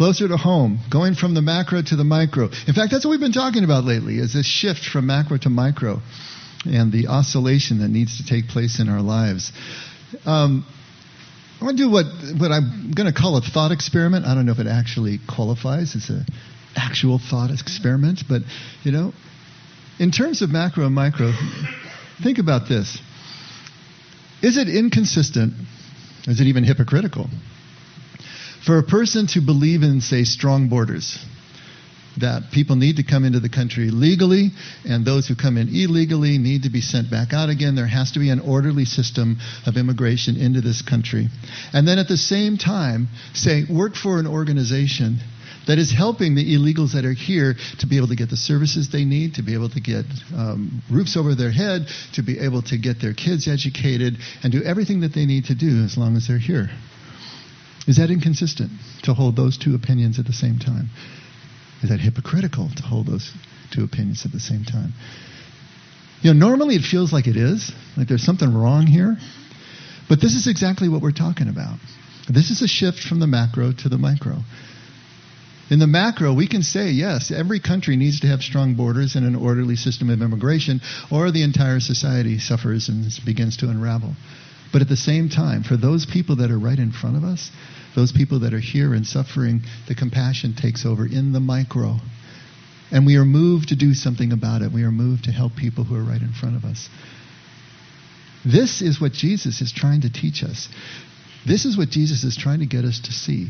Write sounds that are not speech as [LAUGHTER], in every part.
closer to home, going from the macro to the micro. In fact, that's what we've been talking about lately, is this shift from macro to micro and the oscillation that needs to take place in our lives. Um, I want to do what, what I'm going to call a thought experiment. I don't know if it actually qualifies as an actual thought experiment, but, you know, in terms of macro and micro, think about this. Is it inconsistent? Is it even hypocritical? For a person to believe in, say, strong borders, that people need to come into the country legally, and those who come in illegally need to be sent back out again. There has to be an orderly system of immigration into this country. And then at the same time, say, work for an organization that is helping the illegals that are here to be able to get the services they need, to be able to get um, roofs over their head, to be able to get their kids educated, and do everything that they need to do as long as they're here. Is that inconsistent to hold those two opinions at the same time? Is that hypocritical to hold those two opinions at the same time? You know, normally it feels like it is, like there's something wrong here. But this is exactly what we're talking about. This is a shift from the macro to the micro. In the macro, we can say, yes, every country needs to have strong borders and an orderly system of immigration, or the entire society suffers and begins to unravel. But at the same time, for those people that are right in front of us, those people that are here and suffering, the compassion takes over in the micro. And we are moved to do something about it. We are moved to help people who are right in front of us. This is what Jesus is trying to teach us. This is what Jesus is trying to get us to see.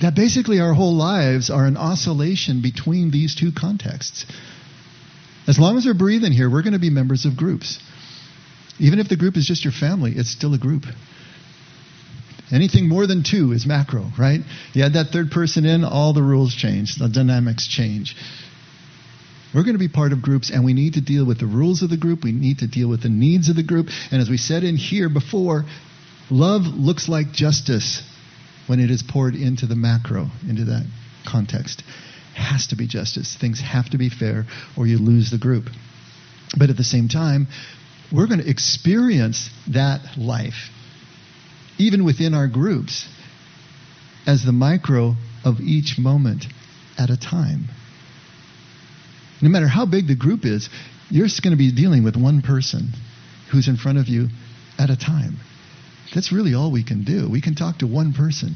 That basically our whole lives are an oscillation between these two contexts. As long as we're breathing here, we're going to be members of groups. Even if the group is just your family, it's still a group. Anything more than two is macro, right? You add that third person in, all the rules change, the dynamics change. We're going to be part of groups, and we need to deal with the rules of the group. We need to deal with the needs of the group. And as we said in here before, love looks like justice when it is poured into the macro, into that context. It has to be justice. Things have to be fair, or you lose the group. But at the same time, we're going to experience that life, even within our groups, as the micro of each moment at a time. No matter how big the group is, you're just going to be dealing with one person who's in front of you at a time. That's really all we can do. We can talk to one person.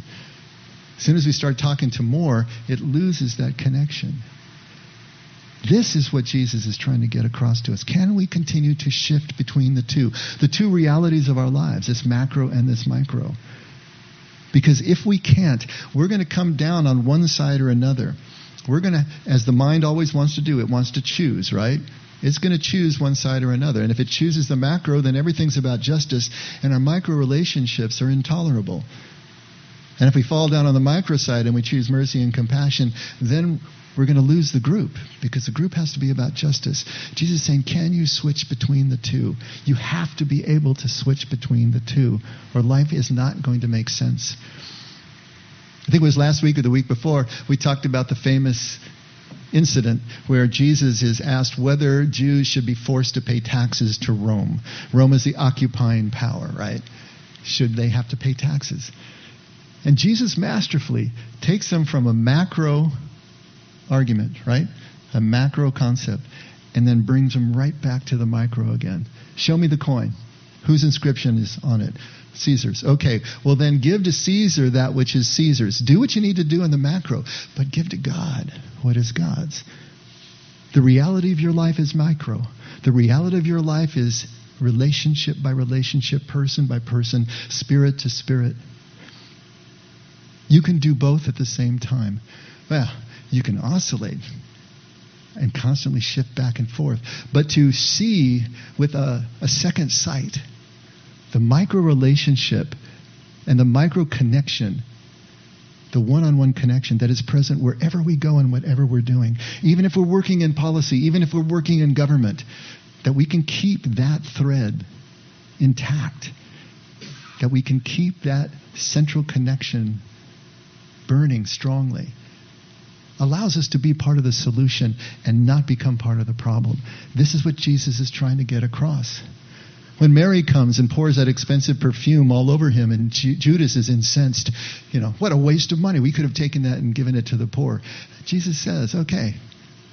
As soon as we start talking to more, it loses that connection. This is what Jesus is trying to get across to us. Can we continue to shift between the two? The two realities of our lives, this macro and this micro. Because if we can't, we're going to come down on one side or another. We're going to, as the mind always wants to do, it wants to choose, right? It's going to choose one side or another. And if it chooses the macro, then everything's about justice, and our micro relationships are intolerable. And if we fall down on the micro side and we choose mercy and compassion, then we're going to lose the group because the group has to be about justice. Jesus is saying, Can you switch between the two? You have to be able to switch between the two, or life is not going to make sense. I think it was last week or the week before, we talked about the famous incident where Jesus is asked whether Jews should be forced to pay taxes to Rome. Rome is the occupying power, right? Should they have to pay taxes? And Jesus masterfully takes them from a macro argument, right? A macro concept, and then brings them right back to the micro again. Show me the coin. Whose inscription is on it? Caesar's. Okay, well then give to Caesar that which is Caesar's. Do what you need to do in the macro, but give to God what is God's. The reality of your life is micro. The reality of your life is relationship by relationship, person by person, spirit to spirit. You can do both at the same time. Well, you can oscillate and constantly shift back and forth. But to see with a, a second sight the micro relationship and the micro connection, the one on one connection that is present wherever we go and whatever we're doing, even if we're working in policy, even if we're working in government, that we can keep that thread intact, that we can keep that central connection burning strongly allows us to be part of the solution and not become part of the problem. This is what Jesus is trying to get across. When Mary comes and pours that expensive perfume all over him, and Judas is incensed, you know, what a waste of money. We could have taken that and given it to the poor. Jesus says, okay.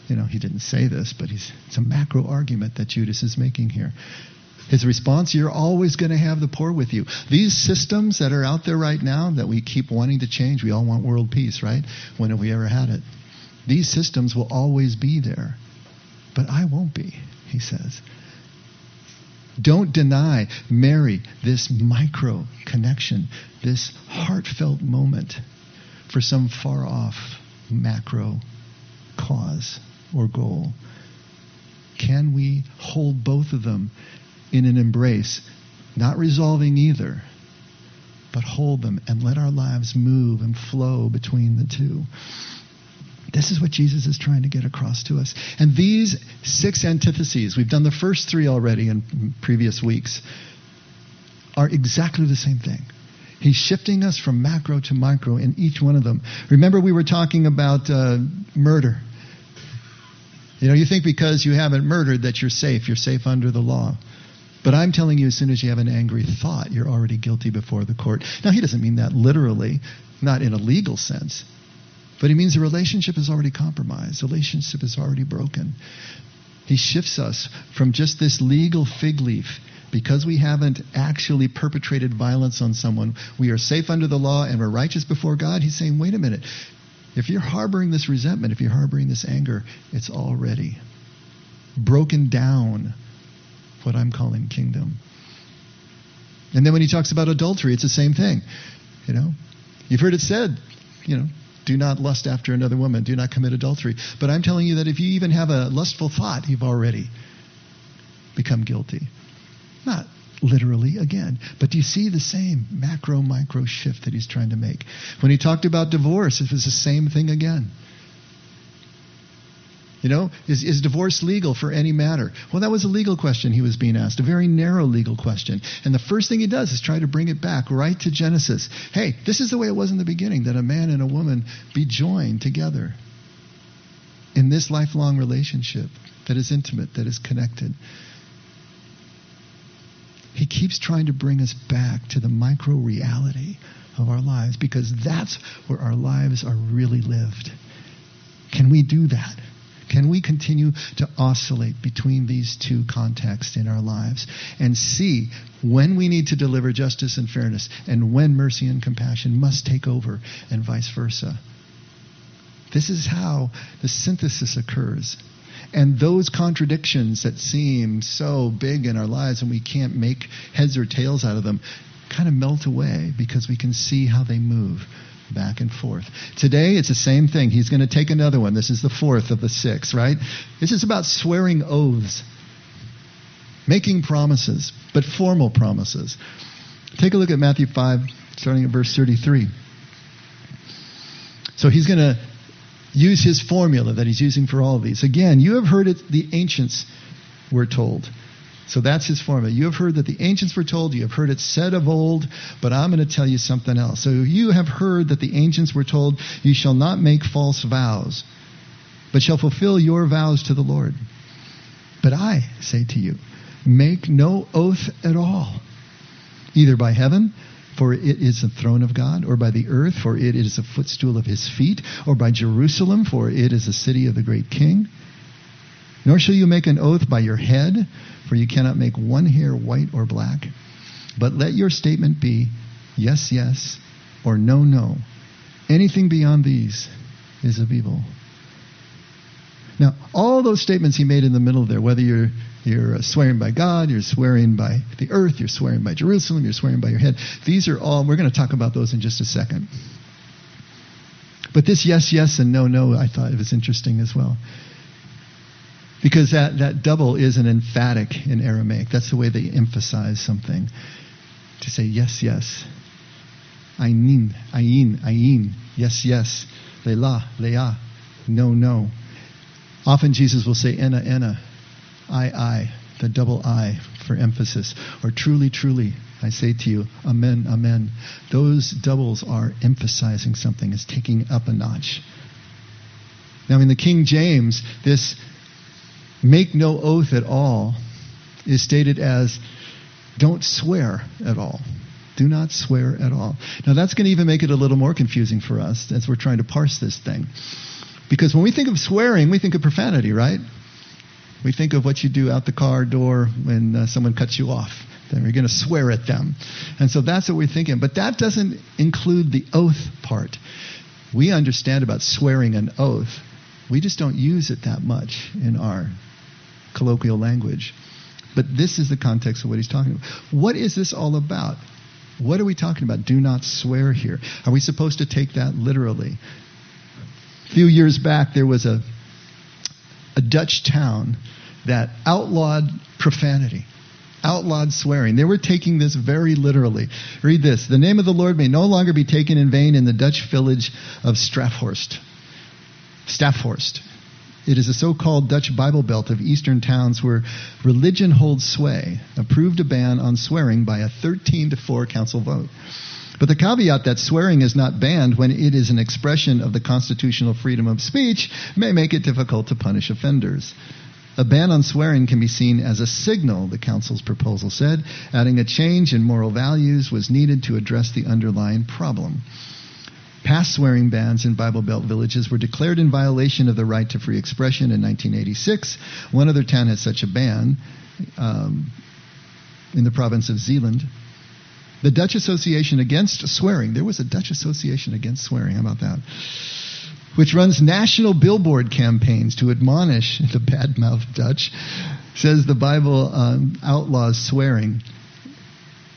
You know, he didn't say this, but it's a macro argument that Judas is making here. His response, you're always going to have the poor with you. These systems that are out there right now that we keep wanting to change, we all want world peace, right? When have we ever had it? These systems will always be there. But I won't be, he says. Don't deny Mary this micro connection, this heartfelt moment for some far off macro cause or goal. Can we hold both of them in an embrace, not resolving either, but hold them and let our lives move and flow between the two? This is what Jesus is trying to get across to us. And these six antitheses, we've done the first three already in previous weeks, are exactly the same thing. He's shifting us from macro to micro in each one of them. Remember, we were talking about uh, murder. You know, you think because you haven't murdered that you're safe, you're safe under the law. But I'm telling you, as soon as you have an angry thought, you're already guilty before the court. Now, he doesn't mean that literally, not in a legal sense. But he means the relationship is already compromised, the relationship is already broken. He shifts us from just this legal fig leaf. Because we haven't actually perpetrated violence on someone, we are safe under the law and we're righteous before God. He's saying, wait a minute. If you're harboring this resentment, if you're harboring this anger, it's already broken down what I'm calling kingdom. And then when he talks about adultery, it's the same thing. You know, you've heard it said, you know, do not lust after another woman. Do not commit adultery. But I'm telling you that if you even have a lustful thought, you've already become guilty. Not literally again. But do you see the same macro micro shift that he's trying to make? When he talked about divorce, it was the same thing again. You know, is, is divorce legal for any matter? Well, that was a legal question he was being asked, a very narrow legal question. And the first thing he does is try to bring it back right to Genesis. Hey, this is the way it was in the beginning that a man and a woman be joined together in this lifelong relationship that is intimate, that is connected. He keeps trying to bring us back to the micro reality of our lives because that's where our lives are really lived. Can we do that? Can we continue to oscillate between these two contexts in our lives and see when we need to deliver justice and fairness and when mercy and compassion must take over and vice versa? This is how the synthesis occurs. And those contradictions that seem so big in our lives and we can't make heads or tails out of them kind of melt away because we can see how they move back and forth. Today, it's the same thing. He's going to take another one. This is the fourth of the six, right? This is about swearing oaths, making promises, but formal promises. Take a look at Matthew 5, starting at verse 33. So he's going to use his formula that he's using for all of these. Again, you have heard it, the ancients were told. So that's his formula. You have heard that the ancients were told, you have heard it said of old, but I'm going to tell you something else. So you have heard that the ancients were told, you shall not make false vows, but shall fulfill your vows to the Lord. But I say to you, make no oath at all, either by heaven, for it is the throne of God, or by the earth, for it is the footstool of his feet, or by Jerusalem, for it is the city of the great king. Nor shall you make an oath by your head, for you cannot make one hair white or black. But let your statement be yes, yes, or no, no. Anything beyond these is of evil. Now, all those statements he made in the middle there, whether you're you're uh, swearing by God, you're swearing by the earth, you're swearing by Jerusalem, you're swearing by your head. These are all, we're going to talk about those in just a second. But this yes, yes, and no, no, I thought it was interesting as well. Because that, that double is an emphatic in Aramaic. That's the way they emphasize something. To say yes, yes. Ainin, ayin, ayin. Yes, yes. Leila, leah. No, no. Often Jesus will say ena, ena. I, I. The double I for emphasis. Or truly, truly. I say to you, Amen, Amen. Those doubles are emphasizing something, is taking up a notch. Now, in the King James, this make no oath at all is stated as Don't swear at all. Do not swear at all. Now, that's going to even make it a little more confusing for us as we're trying to parse this thing. Because when we think of swearing, we think of profanity, right? We think of what you do out the car door when uh, someone cuts you off. Then you're going to swear at them. And so that's what we're thinking. But that doesn't include the oath part. We understand about swearing an oath. We just don't use it that much in our colloquial language. But this is the context of what he's talking about. What is this all about? What are we talking about? Do not swear here. Are we supposed to take that literally? A few years back, there was a, a Dutch town that outlawed profanity, outlawed swearing. They were taking this very literally. Read this The name of the Lord may no longer be taken in vain in the Dutch village of Strafhorst. Staphorst. It is a so called Dutch Bible Belt of eastern towns where religion holds sway, approved a ban on swearing by a 13 to 4 council vote. But the caveat that swearing is not banned when it is an expression of the constitutional freedom of speech may make it difficult to punish offenders. A ban on swearing can be seen as a signal, the council's proposal said, adding a change in moral values was needed to address the underlying problem. Past swearing bans in Bible Belt villages were declared in violation of the right to free expression in 1986. One other town had such a ban um, in the province of Zeeland. The Dutch Association Against Swearing, there was a Dutch Association Against Swearing, how about that? Which runs national billboard campaigns to admonish [LAUGHS] the bad mouthed Dutch, says the Bible um, outlaws swearing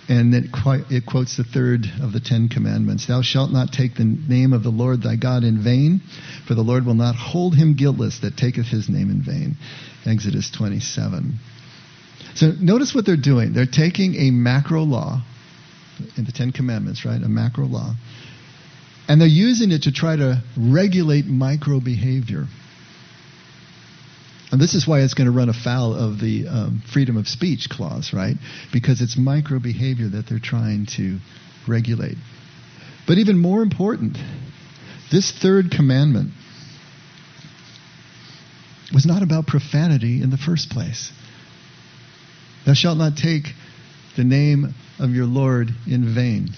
and it, it, quotes the third of the Ten Commandments Thou shalt not take the name of the Lord thy God in vain, for the Lord will not hold him guiltless that taketh his name in vain. Exodus 27. So notice what they're doing. They're taking a macro law in the Ten Commandments, right? A macro law. And they're using it to try to regulate micro behavior. And this is why it's going to run afoul of the um, freedom of speech clause, right? Because it's micro behavior that they're trying to regulate. But even more important, this third commandment was not about profanity in the first place. Thou shalt not take the name of your Lord in vain.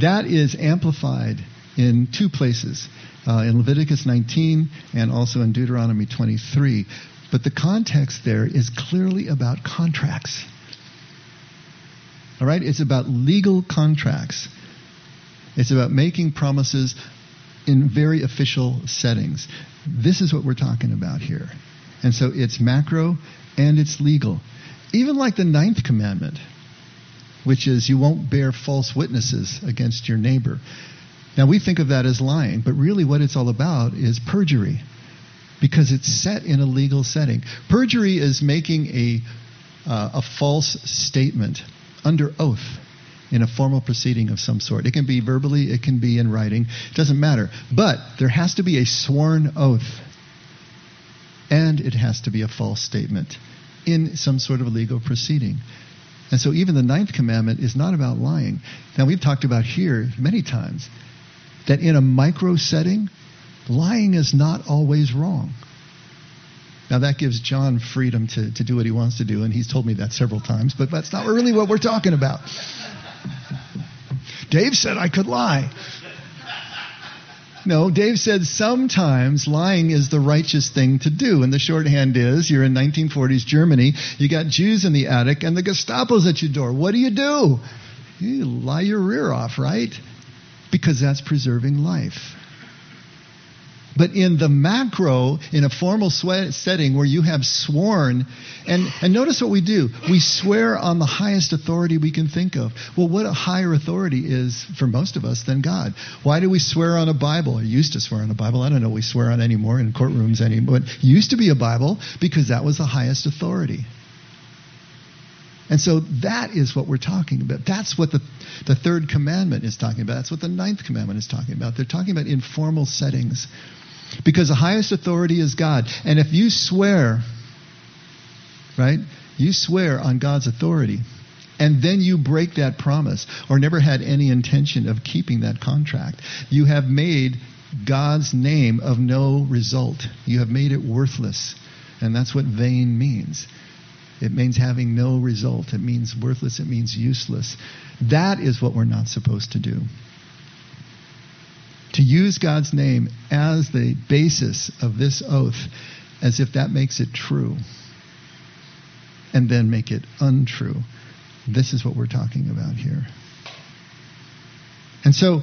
That is amplified in two places uh, in Leviticus 19 and also in Deuteronomy 23. But the context there is clearly about contracts. All right? It's about legal contracts. It's about making promises in very official settings. This is what we're talking about here. And so it's macro and it's legal. Even like the ninth commandment, which is you won't bear false witnesses against your neighbor. Now, we think of that as lying, but really what it's all about is perjury because it's set in a legal setting. Perjury is making a, uh, a false statement under oath in a formal proceeding of some sort. It can be verbally, it can be in writing, it doesn't matter. But there has to be a sworn oath, and it has to be a false statement in some sort of legal proceeding. And so even the ninth commandment is not about lying. Now, we've talked about here many times that in a micro setting, lying is not always wrong. Now, that gives John freedom to, to do what he wants to do, and he's told me that several times, but that's not really what we're talking about. Dave said I could lie. No, Dave said sometimes lying is the righteous thing to do. And the shorthand is you're in 1940s Germany, you got Jews in the attic, and the Gestapo's at your door. What do you do? You lie your rear off, right? Because that's preserving life. But in the macro, in a formal setting where you have sworn, and, and notice what we do. We swear on the highest authority we can think of. Well, what a higher authority is for most of us than God. Why do we swear on a Bible? I used to swear on a Bible. I don't know we swear on anymore in courtrooms anymore. But used to be a Bible because that was the highest authority. And so that is what we're talking about. That's what the, the third commandment is talking about. That's what the ninth commandment is talking about. They're talking about informal settings. Because the highest authority is God. And if you swear, right, you swear on God's authority, and then you break that promise or never had any intention of keeping that contract, you have made God's name of no result. You have made it worthless. And that's what vain means. It means having no result. It means worthless. It means useless. That is what we're not supposed to do. To use God's name as the basis of this oath, as if that makes it true, and then make it untrue. This is what we're talking about here. And so,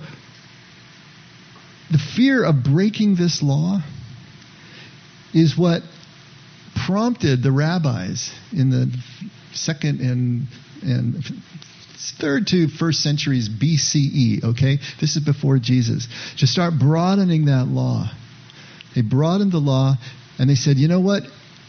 the fear of breaking this law is what prompted the rabbis in the second and, and third to first centuries BCE, okay? This is before Jesus, to start broadening that law. They broadened the law and they said, you know what?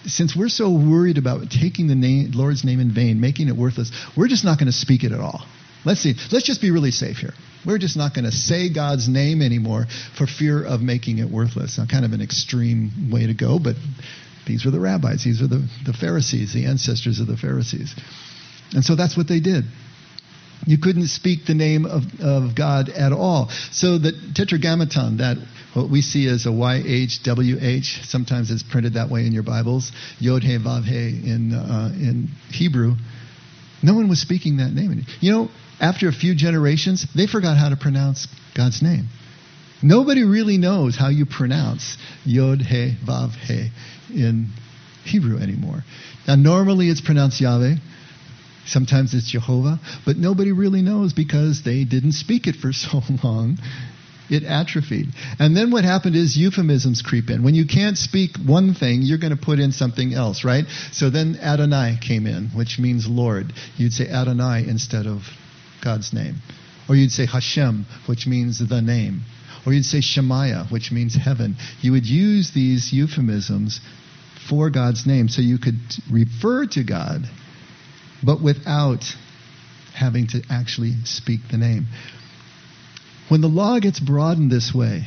Since we're so worried about taking the name, Lord's name in vain, making it worthless, we're just not going to speak it at all. Let's see. Let's just be really safe here. We're just not going to say God's name anymore for fear of making it worthless. Now, kind of an extreme way to go, but these were the rabbis. These were the, the Pharisees, the ancestors of the Pharisees. And so that's what they did. You couldn't speak the name of, of God at all. So the Tetragrammaton, that what we see as a YHWH, sometimes it's printed that way in your Bibles, Yod He Vav He in, uh, in Hebrew, no one was speaking that name. You know, after a few generations, they forgot how to pronounce God's name. Nobody really knows how you pronounce Yod He Vav He in Hebrew anymore. Now, normally it's pronounced Yahweh. Sometimes it's Jehovah, but nobody really knows because they didn't speak it for [LAUGHS] so long. It atrophied. And then what happened is euphemisms creep in. When you can't speak one thing, you're going to put in something else, right? So then Adonai came in, which means Lord. You'd say Adonai instead of God's name. Or you'd say Hashem, which means the name. Or you'd say Shamayim, which means heaven. You would use these euphemisms for God's name so you could refer to God, but without having to actually speak the name. When the law gets broadened this way,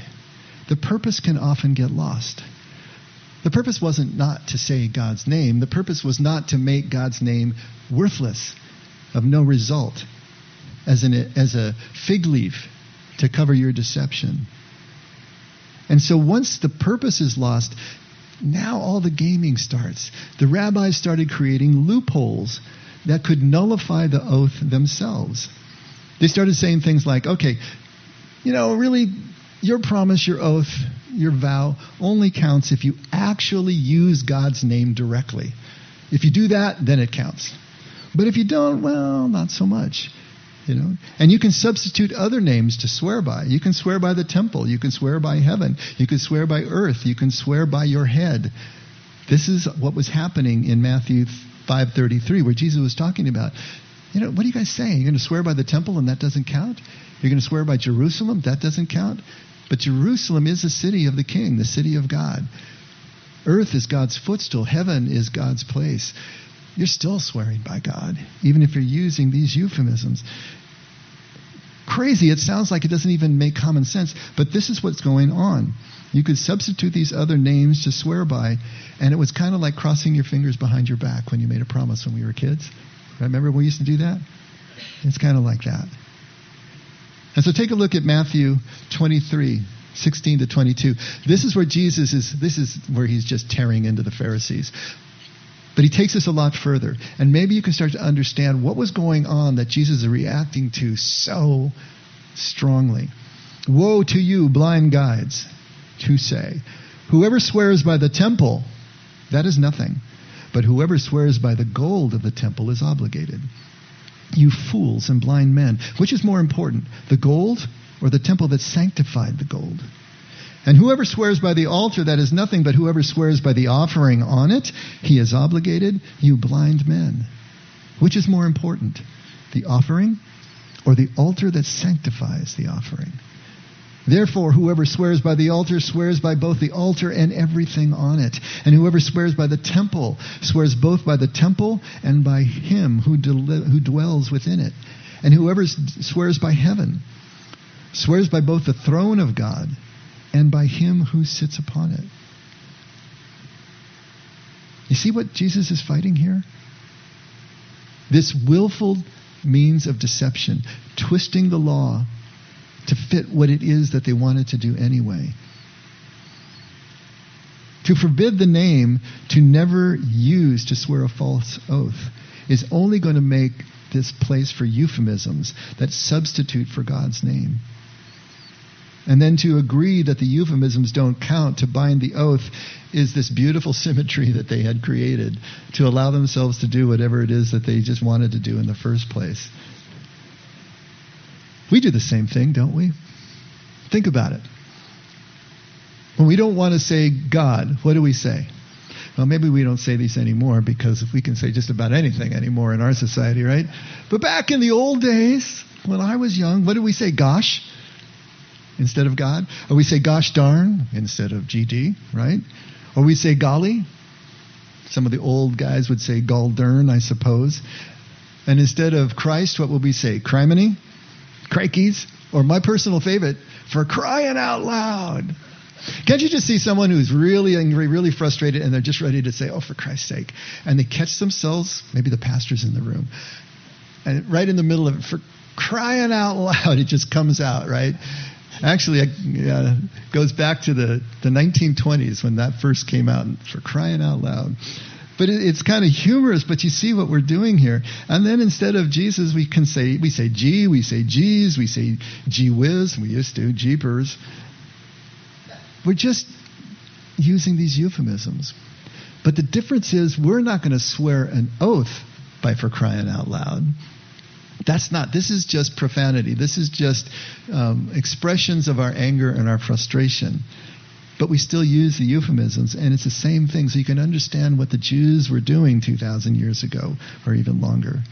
the purpose can often get lost. The purpose wasn't not to say God's name. The purpose was not to make God's name worthless, of no result as, as a fig leaf to cover your deception. And so once the purpose is lost, now all the gaming starts. The rabbis started creating loopholes that could nullify the oath themselves. They started saying things like, okay, you know, really, your promise, your oath, your vow only counts if you actually use God's name directly. If you do that, then it counts. But if you don't, well, not so much. You know? And you can substitute other names to swear by. You can swear by the temple. You can swear by heaven. You can swear by earth. You can swear by your head. This is what was happening in Matthew 5:33, where Jesus was talking about. You know, what are you guys saying? You're going to swear by the temple and that doesn't count? You're going to swear by Jerusalem? That doesn't count? But Jerusalem is the city of the king, the city of God. Earth is God's footstool. Heaven is God's place. You're still swearing by God, even if you're using these euphemisms crazy. It sounds like it doesn't even make common sense, but this is what's going on. You could substitute these other names to swear by, and it was kind of like crossing your fingers behind your back when you made a promise when we were kids. Remember we used to do that? It's kind of like that. And so take a look at Matthew 23, 16 to 22. This is where Jesus is, this is where he's just tearing into the Pharisees. But he takes us a lot further. And maybe you can start to understand what was going on that Jesus is reacting to so strongly. Woe to you, blind guides, to say, Whoever swears by the temple, that is nothing. But whoever swears by the gold of the temple is obligated. You fools and blind men, which is more important, the gold or the temple that sanctified the gold? And whoever swears by the altar, that is nothing, but whoever swears by the offering on it, he is obligated, you blind men. Which is more important, the offering or the altar that sanctifies the offering? Therefore, whoever swears by the altar swears by both the altar and everything on it. And whoever swears by the temple swears both by the temple and by him who, who dwells within it. And whoever swears by heaven swears by both the throne of God and by him who sits upon it. You see what Jesus is fighting here? This willful means of deception, twisting the law to fit what it is that they wanted to do anyway. To forbid the name to never use to swear a false oath is only going to make this place for euphemisms that substitute for God's name. And then to agree that the euphemisms don't count to bind the oath is this beautiful [LAUGHS] symmetry that they had created to allow themselves to do whatever it is that they just wanted to do in the first place. We do the same thing, don't we? Think about it. When we don't want to say God, what do we say? Well, maybe we don't say these anymore because if we can say just about anything anymore in our society, right? But back in the old days, when I was young, what did we say? Gosh instead of God? Or we say gosh darn instead of GD, right? Or we say golly. Some of the old guys would say galdern, I suppose. And instead of Christ, what will we say? Criminy? Crikeys? Or my personal favorite, for crying out loud. Can't you just see someone who's really angry, really frustrated, and they're just ready to say, oh, for Christ's sake? And they catch themselves, maybe the pastor's in the room, and right in the middle of it, for crying out loud, [LAUGHS] it just comes out, right? Actually, it uh, goes back to the, the 1920s when that first came out, for crying out loud. But it, it's kind of humorous, but you see what we're doing here. And then instead of Jesus, we can say, we say gee, we say geez, we say gee whiz, we used to, jeepers. We're just using these euphemisms. But the difference is we're not going to swear an oath by for crying out loud. That's not, this is just profanity. This is just um, expressions of our anger and our frustration. But we still use the euphemisms, and it's the same thing, so you can understand what the Jews were doing 2,000 years ago, or even longer.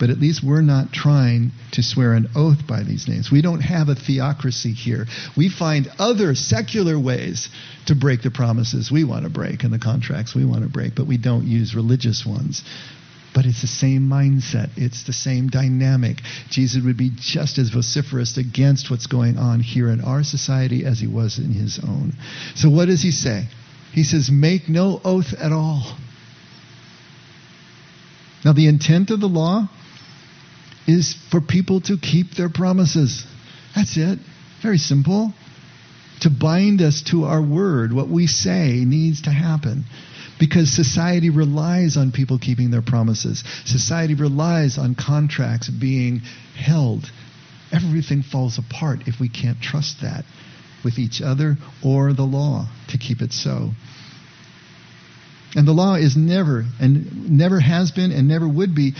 But at least we're not trying to swear an oath by these names. We don't have a theocracy here. We find other secular ways to break the promises we want to break and the contracts we want to break, but we don't use religious ones. But it's the same mindset. It's the same dynamic. Jesus would be just as vociferous against what's going on here in our society as he was in his own. So what does he say? He says, make no oath at all. Now, the intent of the law is for people to keep their promises. That's it. Very simple. To bind us to our word. What we say needs to happen because society relies on people keeping their promises. Society relies on contracts being held. Everything falls apart if we can't trust that with each other or the law to keep it so. And the law is never and never has been and never would be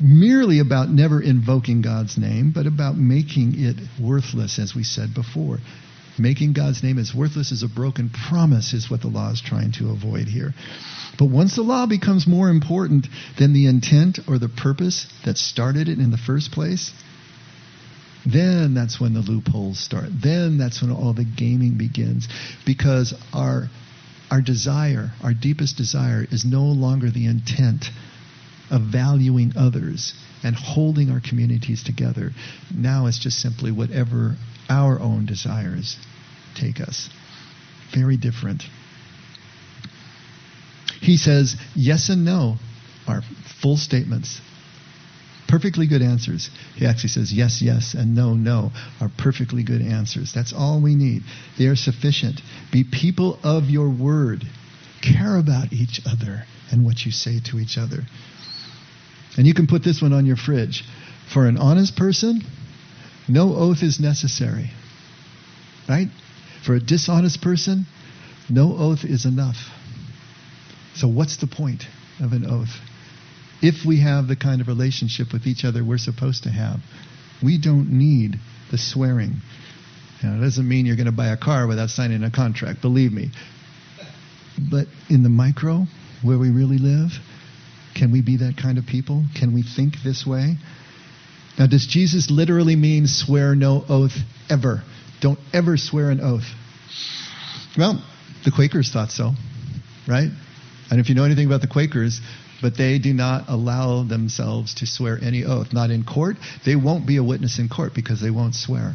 merely about never invoking God's name, but about making it worthless, as we said before. Making God's name as worthless as a broken promise is what the law is trying to avoid here. But once the law becomes more important than the intent or the purpose that started it in the first place, then that's when the loopholes start. Then that's when all the gaming begins. Because our, our desire, our deepest desire, is no longer the intent of valuing others and holding our communities together. Now it's just simply whatever our own desires take us. Very different. He says yes and no are full statements. Perfectly good answers. He actually says yes, yes, and no, no are perfectly good answers. That's all we need. They are sufficient. Be people of your word. Care about each other and what you say to each other. And you can put this one on your fridge. For an honest person, no oath is necessary. Right? For a dishonest person, no oath is enough. So, what's the point of an oath? If we have the kind of relationship with each other we're supposed to have, we don't need the swearing. Now, it doesn't mean you're going to buy a car without signing a contract, believe me. But in the micro, where we really live, can we be that kind of people? Can we think this way? Now, does Jesus literally mean swear no oath ever? Don't ever swear an oath. Well, the Quakers thought so, right? And if you know anything about the Quakers, but they do not allow themselves to swear any oath. Not in court. They won't be a witness in court because they won't swear.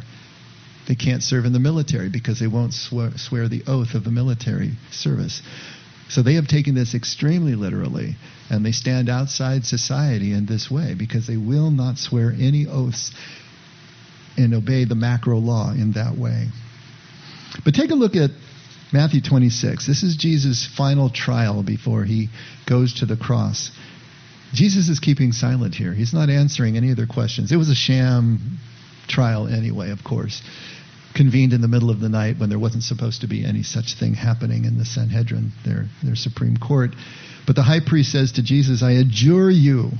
They can't serve in the military because they won't swear, swear the oath of the military service. So they have taken this extremely literally, and they stand outside society in this way because they will not swear any oaths and obey the macro law in that way. But take a look at Matthew 26. This is Jesus' final trial before he goes to the cross. Jesus is keeping silent here. He's not answering any of their questions. It was a sham trial anyway, of course. Convened in the middle of the night when there wasn't supposed to be any such thing happening in the Sanhedrin, their, their Supreme Court. But the high priest says to Jesus, I adjure you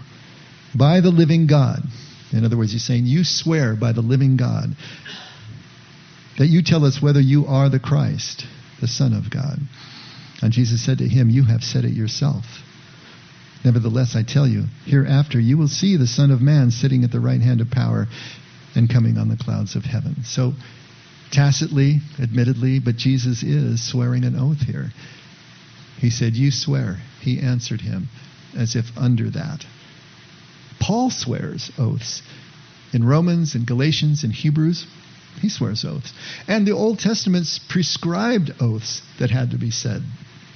by the living God. In other words, he's saying, You swear by the living God that you tell us whether you are the Christ, the Son of God. And Jesus said to him, You have said it yourself. Nevertheless, I tell you, hereafter you will see the Son of Man sitting at the right hand of power and coming on the clouds of heaven. So, tacitly, admittedly, but Jesus is swearing an oath here. He said, You swear. He answered him as if under that. Paul swears oaths. In Romans and Galatians and Hebrews, he swears oaths. And the Old Testament's prescribed oaths that had to be said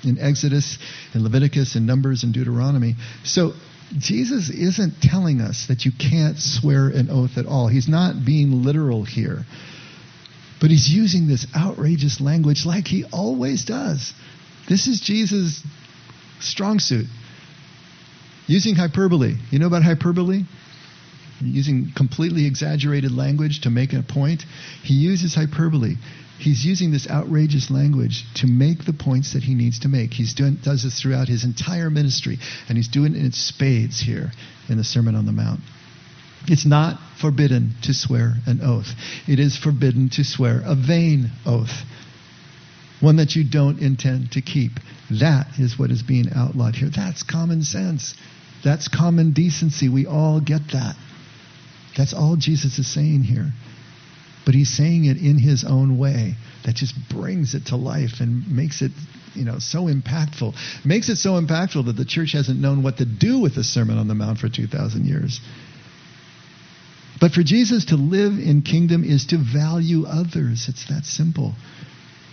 in Exodus and Leviticus and Numbers and Deuteronomy. So Jesus isn't telling us that you can't swear an oath at all. He's not being literal here. But he's using this outrageous language like he always does. This is Jesus' strong suit. Using hyperbole. You know about hyperbole? Using completely exaggerated language to make a point. He uses hyperbole. He's using this outrageous language to make the points that he needs to make. He does this throughout his entire ministry, and he's doing it in spades here in the Sermon on the Mount. It's not forbidden to swear an oath. It is forbidden to swear a vain oath, one that you don't intend to keep. That is what is being outlawed here. That's common sense. That's common decency. We all get that. That's all Jesus is saying here but he's saying it in his own way that just brings it to life and makes it you know so impactful makes it so impactful that the church hasn't known what to do with the sermon on the mount for 2000 years but for jesus to live in kingdom is to value others it's that simple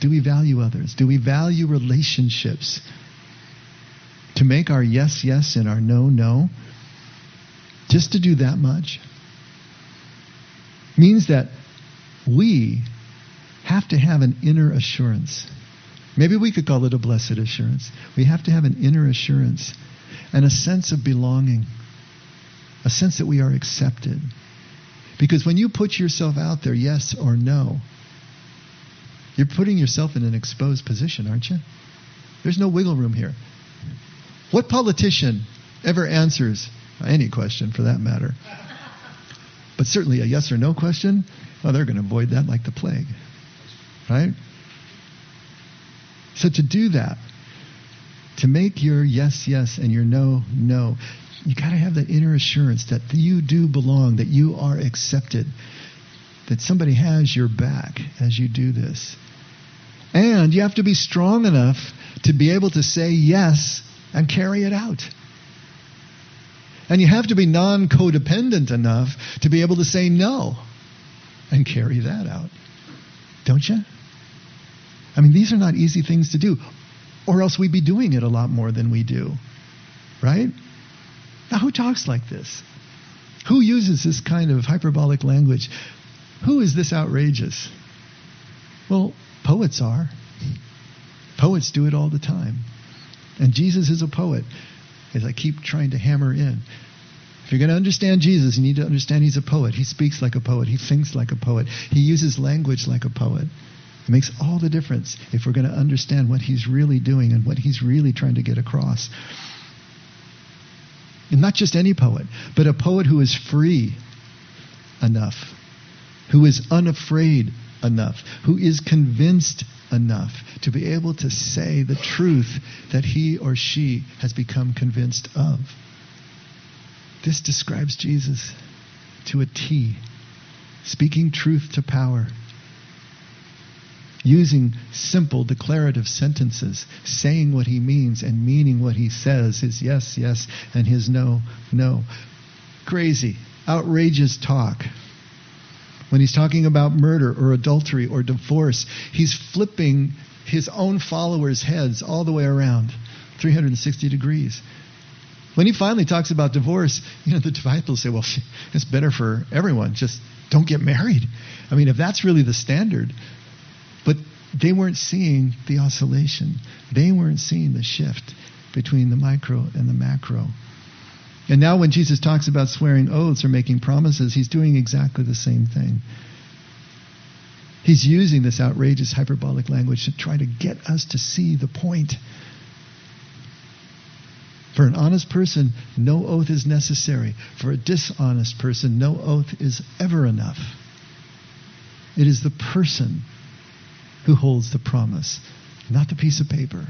do we value others do we value relationships to make our yes yes and our no no just to do that much means that we have to have an inner assurance. Maybe we could call it a blessed assurance. We have to have an inner assurance and a sense of belonging, a sense that we are accepted. Because when you put yourself out there, yes or no, you're putting yourself in an exposed position, aren't you? There's no wiggle room here. What politician ever answers any question for that matter? But certainly a yes or no question, well, they're going to avoid that like the plague. Right? So to do that, to make your yes, yes and your no, no, you got to have that inner assurance that you do belong, that you are accepted, that somebody has your back as you do this. And you have to be strong enough to be able to say yes and carry it out. And you have to be non codependent enough to be able to say no and carry that out. Don't you? I mean, these are not easy things to do, or else we'd be doing it a lot more than we do. Right? Now, who talks like this? Who uses this kind of hyperbolic language? Who is this outrageous? Well, poets are. Poets do it all the time. And Jesus is a poet, as I keep trying to hammer in. If you're going to understand Jesus, you need to understand he's a poet. He speaks like a poet. He thinks like a poet. He uses language like a poet. It makes all the difference if we're going to understand what he's really doing and what he's really trying to get across. And not just any poet, but a poet who is free enough, who is unafraid enough, who is convinced enough to be able to say the truth that he or she has become convinced of. This describes Jesus to a T, speaking truth to power, using simple declarative sentences, saying what he means and meaning what he says, his yes, yes, and his no, no. Crazy, outrageous talk. When he's talking about murder or adultery or divorce, he's flipping his own followers' heads all the way around, 360 degrees. When he finally talks about divorce, you know, the disciples say, well, [LAUGHS] it's better for everyone. Just don't get married. I mean, if that's really the standard. But they weren't seeing the oscillation. They weren't seeing the shift between the micro and the macro. And now, when Jesus talks about swearing oaths or making promises, he's doing exactly the same thing. He's using this outrageous hyperbolic language to try to get us to see the point. For an honest person, no oath is necessary. For a dishonest person, no oath is ever enough. It is the person who holds the promise, not the piece of paper,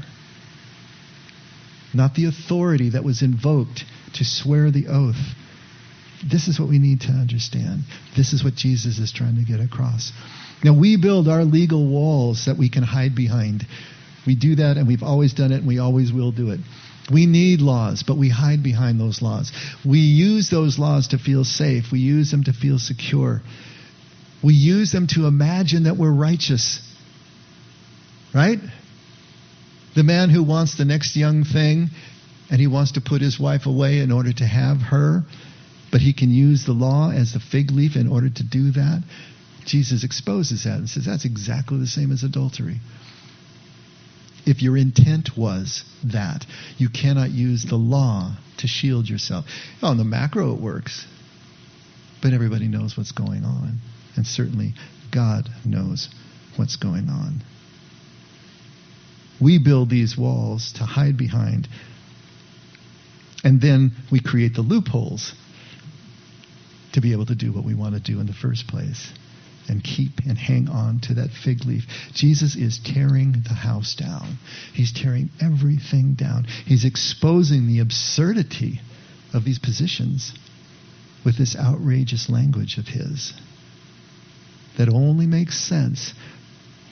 not the authority that was invoked to swear the oath. This is what we need to understand. This is what Jesus is trying to get across. Now, we build our legal walls that we can hide behind. We do that, and we've always done it, and we always will do it. We need laws, but we hide behind those laws. We use those laws to feel safe. We use them to feel secure. We use them to imagine that we're righteous. Right? The man who wants the next young thing and he wants to put his wife away in order to have her, but he can use the law as a fig leaf in order to do that. Jesus exposes that and says that's exactly the same as adultery. If your intent was that, you cannot use the law to shield yourself. Oh, on the macro, it works, but everybody knows what's going on. And certainly, God knows what's going on. We build these walls to hide behind, and then we create the loopholes to be able to do what we want to do in the first place and keep and hang on to that fig leaf. Jesus is tearing the house down. He's tearing everything down. He's exposing the absurdity of these positions with this outrageous language of his that only makes sense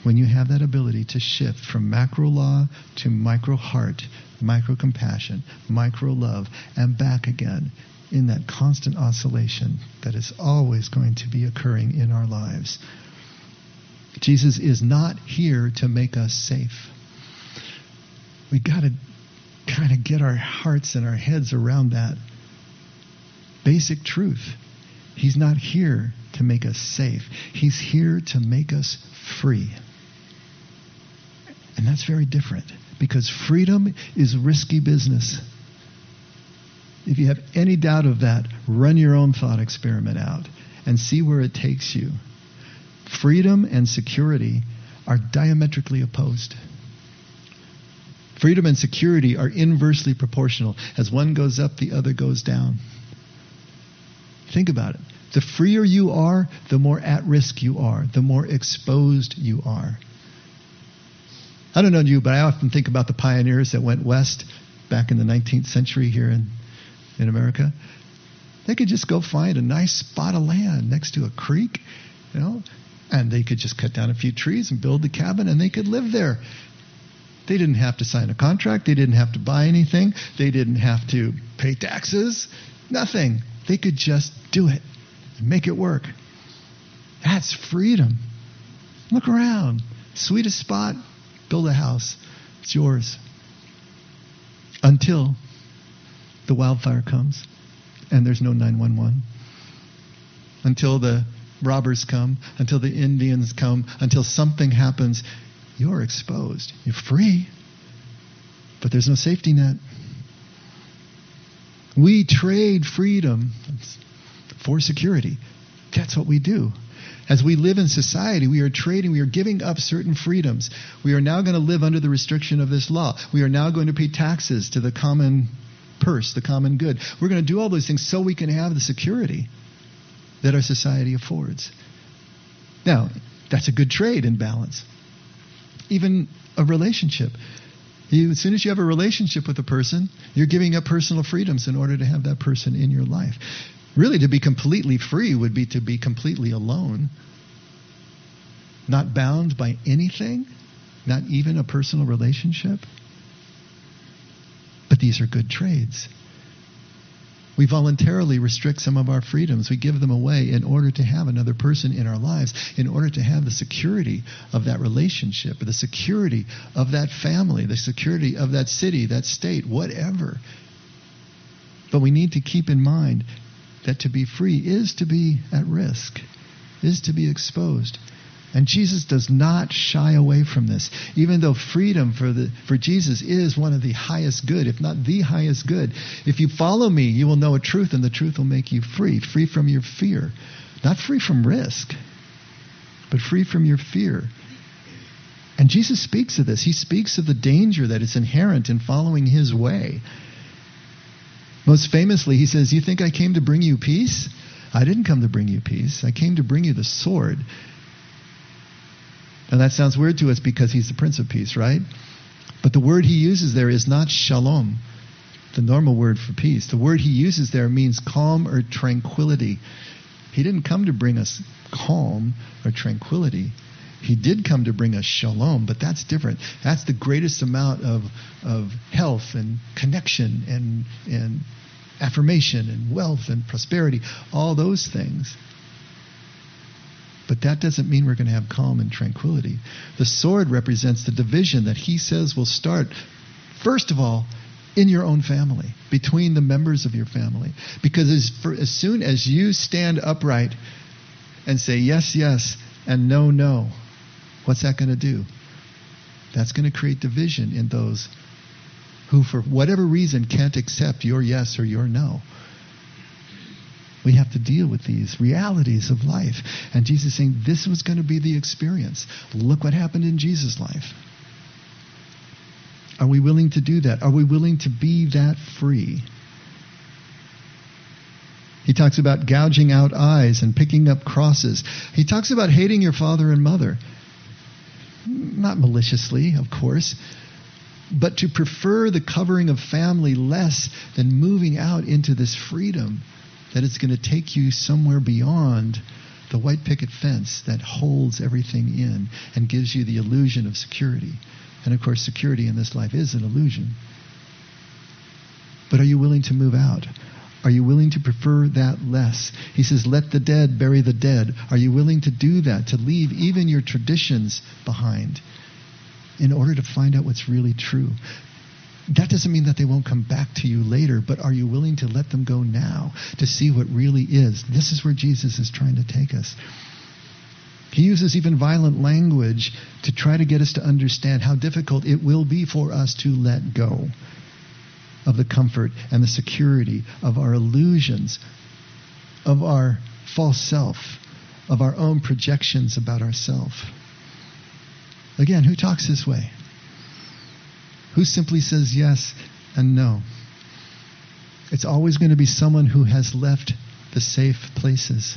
when you have that ability to shift from macro law to micro heart, micro compassion, micro love, and back again in that constant oscillation that is always going to be occurring in our lives. Jesus is not here to make us safe. We got to kind of get our hearts and our heads around that basic truth. He's not here to make us safe. He's here to make us free. And that's very different because freedom is risky business. If you have any doubt of that, run your own thought experiment out and see where it takes you. Freedom and security are diametrically opposed. Freedom and security are inversely proportional. As one goes up, the other goes down. Think about it. The freer you are, the more at risk you are, the more exposed you are. I don't know you, but I often think about the pioneers that went west back in the 19th century here in, in America. They could just go find a nice spot of land next to a creek, you know, and they could just cut down a few trees and build the cabin and they could live there. They didn't have to sign a contract. They didn't have to buy anything. They didn't have to pay taxes. Nothing. They could just do it and make it work. That's freedom. Look around. Sweetest spot, build a house. It's yours. Until the wildfire comes and there's no 911. Until the robbers come, until the Indians come, until something happens, you're exposed. You're free, but there's no safety net. We trade freedom for security. That's what we do. As we live in society, we are trading, we are giving up certain freedoms. We are now going to live under the restriction of this law. We are now going to pay taxes to the common purse, the common good. We're going to do all those things so we can have the security that our society affords. Now, that's a good trade in balance. Even a relationship. You, as soon as you have a relationship with a person, you're giving up personal freedoms in order to have that person in your life. Really, to be completely free would be to be completely alone, not bound by anything, not even a personal relationship. But these are good trades. We voluntarily restrict some of our freedoms. We give them away in order to have another person in our lives, in order to have the security of that relationship, the security of that family, the security of that city, that state, whatever. But we need to keep in mind that to be free is to be at risk, is to be exposed. And Jesus does not shy away from this, even though freedom for, the, for Jesus is one of the highest good, if not the highest good. If you follow me, you will know a truth, and the truth will make you free, free from your fear. Not free from risk, but free from your fear. And Jesus speaks of this. He speaks of the danger that is inherent in following his way. Most famously, he says, You think I came to bring you peace? I didn't come to bring you peace. I came to bring you the sword. And that sounds weird to us because he's the Prince of Peace, right? But the word he uses there is not shalom, the normal word for peace. The word he uses there means calm or tranquility. He didn't come to bring us calm or tranquility. He did come to bring us shalom, but that's different. That's the greatest amount of, of health and connection and, and affirmation and wealth and prosperity, all those things. But that doesn't mean we're going to have calm and tranquility. The sword represents the division that he says will start, first of all, in your own family, between the members of your family. Because as, for, as soon as you stand upright and say yes, yes, and no, no, what's that going to do? That's going to create division in those who, for whatever reason, can't accept your yes or your no. We have to deal with these realities of life. And Jesus is saying this was going to be the experience. Look what happened in Jesus' life. Are we willing to do that? Are we willing to be that free? He talks about gouging out eyes and picking up crosses. He talks about hating your father and mother. Not maliciously, of course, but to prefer the covering of family less than moving out into this freedom that is going to take you somewhere beyond the white picket fence that holds everything in and gives you the illusion of security. And of course, security in this life is an illusion. But are you willing to move out? Are you willing to prefer that less? He says, let the dead bury the dead. Are you willing to do that, to leave even your traditions behind in order to find out what's really true? That doesn't mean that they won't come back to you later, but are you willing to let them go now to see what really is? This is where Jesus is trying to take us. He uses even violent language to try to get us to understand how difficult it will be for us to let go of the comfort and the security of our illusions, of our false self, of our own projections about ourselves. Again, who talks this way? Who simply says yes and no? It's always going to be someone who has left the safe places,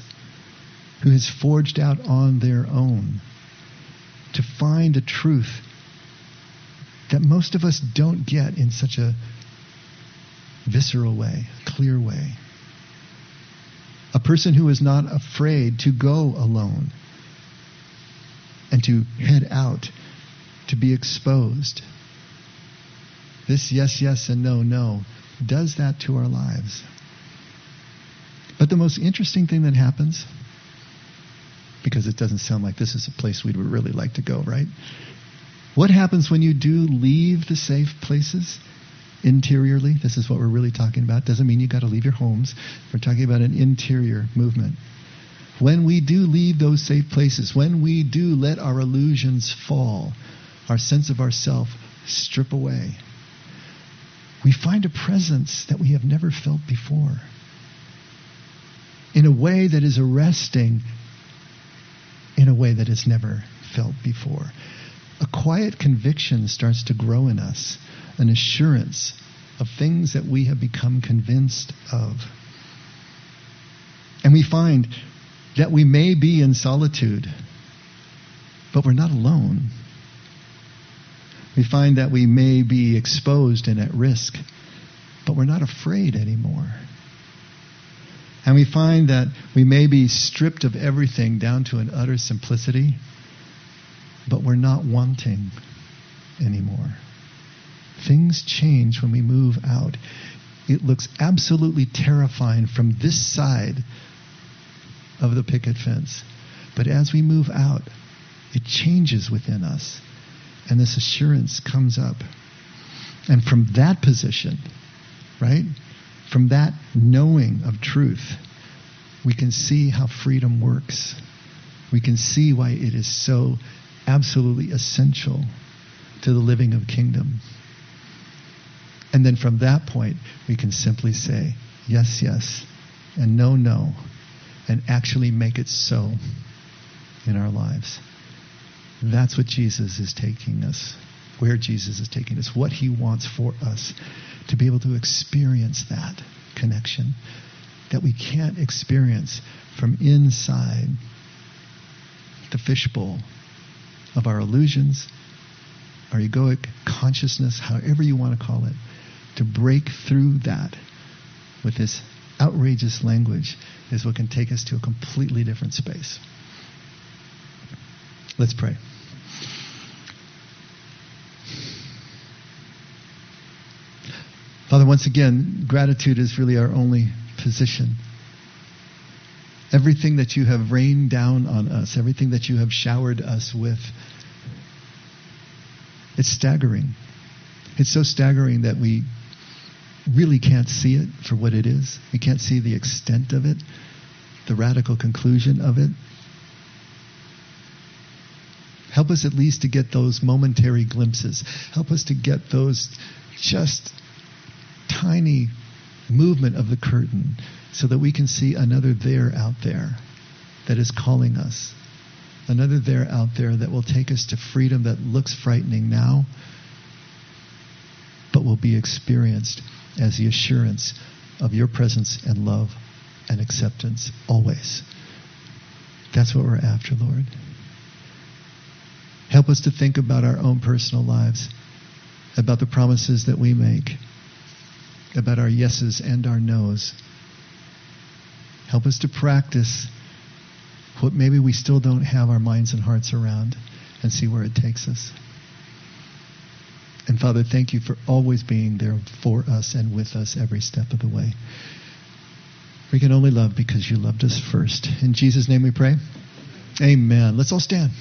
who has forged out on their own to find a truth that most of us don't get in such a visceral way, clear way. A person who is not afraid to go alone and to head out, to be exposed this yes, yes, and no, no does that to our lives. But the most interesting thing that happens, because it doesn't sound like this is a place we would really like to go, right? What happens when you do leave the safe places interiorly? This is what we're really talking about. Doesn't mean you got to leave your homes. We're talking about an interior movement. When we do leave those safe places, when we do let our illusions fall, our sense of ourself strip away, we find a presence that we have never felt before in a way that is arresting, in a way that is never felt before. A quiet conviction starts to grow in us, an assurance of things that we have become convinced of. And we find that we may be in solitude, but we're not alone. We find that we may be exposed and at risk, but we're not afraid anymore. And we find that we may be stripped of everything down to an utter simplicity, but we're not wanting anymore. Things change when we move out. It looks absolutely terrifying from this side of the picket fence. But as we move out, it changes within us and this assurance comes up. And from that position, right, from that knowing of truth, we can see how freedom works. we can see why it is so absolutely essential to the living of kingdom. And then from that point, we can simply say, yes, yes, and no, no, and actually make it so in our lives. That's what Jesus is taking us, where Jesus is taking us, what he wants for us to be able to experience that connection that we can't experience from inside the fishbowl of our illusions, our egoic consciousness, however you want to call it, to break through that with this outrageous language is what can take us to a completely different space. Let's pray. Father, once again, gratitude is really our only position. Everything that you have rained down on us, everything that you have showered us with, it's staggering. It's so staggering that we really can't see it for what it is. We can't see the extent of it, the radical conclusion of it. Help us at least to get those momentary glimpses. Help us to get those just tiny movement of the curtain so that we can see another there out there that is calling us. Another there out there that will take us to freedom that looks frightening now, but will be experienced as the assurance of your presence and love and acceptance always. That's what we're after, Lord. Help us to think about our own personal lives, about the promises that we make, about our yeses and our nos. Help us to practice what maybe we still don't have our minds and hearts around and see where it takes us. And Father, thank you for always being there for us and with us every step of the way. We can only love because you loved us first. In Jesus' name we pray. Amen. Let's all stand.